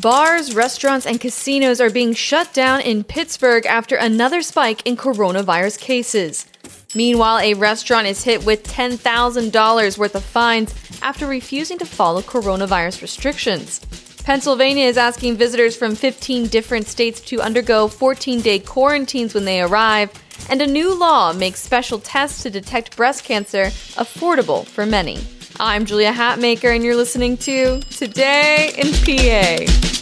Bars, restaurants, and casinos are being shut down in Pittsburgh after another spike in coronavirus cases. Meanwhile, a restaurant is hit with $10,000 worth of fines after refusing to follow coronavirus restrictions. Pennsylvania is asking visitors from 15 different states to undergo 14 day quarantines when they arrive, and a new law makes special tests to detect breast cancer affordable for many. I'm Julia Hatmaker, and you're listening to Today in PA.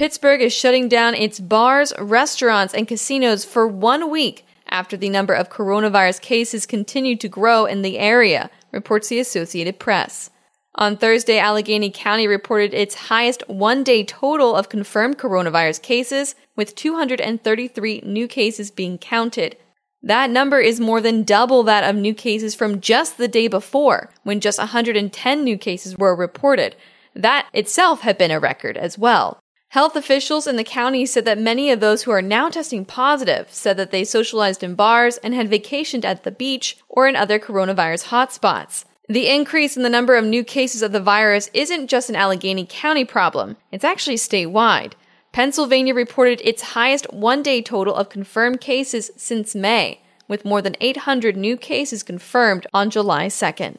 Pittsburgh is shutting down its bars, restaurants, and casinos for one week after the number of coronavirus cases continued to grow in the area, reports the Associated Press. On Thursday, Allegheny County reported its highest one day total of confirmed coronavirus cases, with 233 new cases being counted, that number is more than double that of new cases from just the day before, when just 110 new cases were reported. That itself had been a record as well. Health officials in the county said that many of those who are now testing positive said that they socialized in bars and had vacationed at the beach or in other coronavirus hotspots. The increase in the number of new cases of the virus isn't just an Allegheny County problem, it's actually statewide. Pennsylvania reported its highest one day total of confirmed cases since May, with more than 800 new cases confirmed on July 2nd.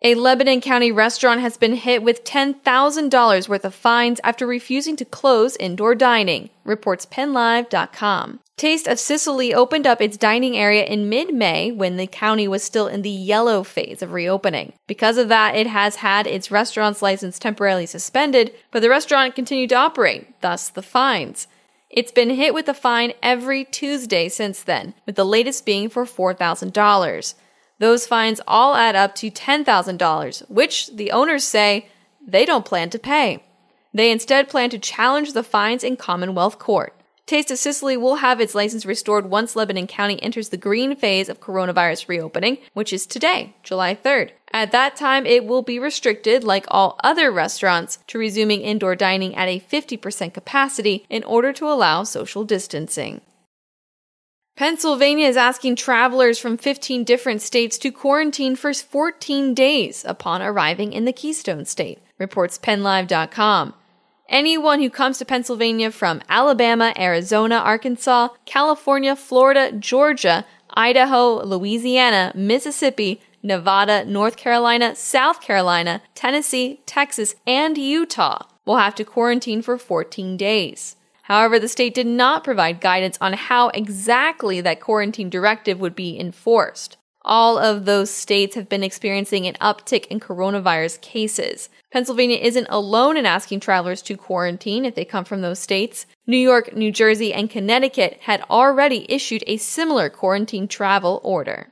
A Lebanon County restaurant has been hit with $10,000 worth of fines after refusing to close indoor dining, reports PennLive.com. Taste of Sicily opened up its dining area in mid May when the county was still in the yellow phase of reopening. Because of that, it has had its restaurant's license temporarily suspended, but the restaurant continued to operate, thus the fines. It's been hit with a fine every Tuesday since then, with the latest being for $4,000. Those fines all add up to $10,000, which the owners say they don't plan to pay. They instead plan to challenge the fines in Commonwealth Court. Taste of Sicily will have its license restored once Lebanon County enters the green phase of coronavirus reopening, which is today, July 3rd. At that time, it will be restricted, like all other restaurants, to resuming indoor dining at a 50% capacity in order to allow social distancing. Pennsylvania is asking travelers from 15 different states to quarantine for 14 days upon arriving in the Keystone State, reports PennLive.com. Anyone who comes to Pennsylvania from Alabama, Arizona, Arkansas, California, Florida, Georgia, Idaho, Louisiana, Mississippi, Nevada, North Carolina, South Carolina, Tennessee, Texas, and Utah will have to quarantine for 14 days. However, the state did not provide guidance on how exactly that quarantine directive would be enforced all of those states have been experiencing an uptick in coronavirus cases. Pennsylvania isn't alone in asking travelers to quarantine if they come from those states. New York, New Jersey, and Connecticut had already issued a similar quarantine travel order.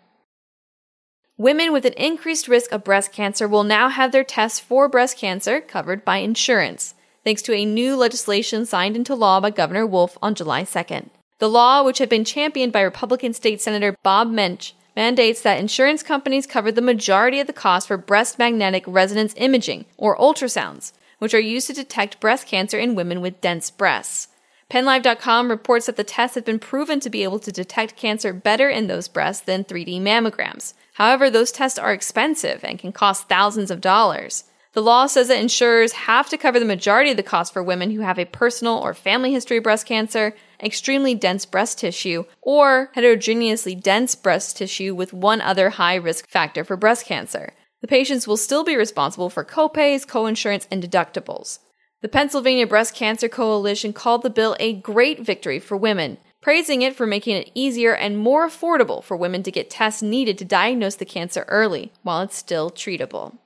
Women with an increased risk of breast cancer will now have their tests for breast cancer covered by insurance, thanks to a new legislation signed into law by Governor Wolf on July 2nd. The law, which had been championed by Republican State Senator Bob Mensch, mandates that insurance companies cover the majority of the cost for breast magnetic resonance imaging, or ultrasounds, which are used to detect breast cancer in women with dense breasts. PennLive.com reports that the tests have been proven to be able to detect cancer better in those breasts than 3D mammograms. However, those tests are expensive and can cost thousands of dollars. The law says that insurers have to cover the majority of the cost for women who have a personal or family history of breast cancer, extremely dense breast tissue, or heterogeneously dense breast tissue with one other high risk factor for breast cancer. The patients will still be responsible for copays, coinsurance, and deductibles. The Pennsylvania Breast Cancer Coalition called the bill a great victory for women, praising it for making it easier and more affordable for women to get tests needed to diagnose the cancer early while it's still treatable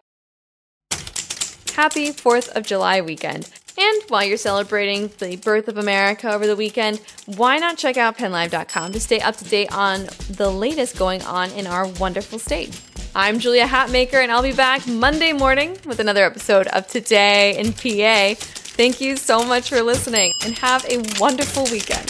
happy 4th of July weekend. And while you're celebrating the birth of America over the weekend, why not check out pennlive.com to stay up to date on the latest going on in our wonderful state? I'm Julia Hatmaker, and I'll be back Monday morning with another episode of Today in PA. Thank you so much for listening and have a wonderful weekend.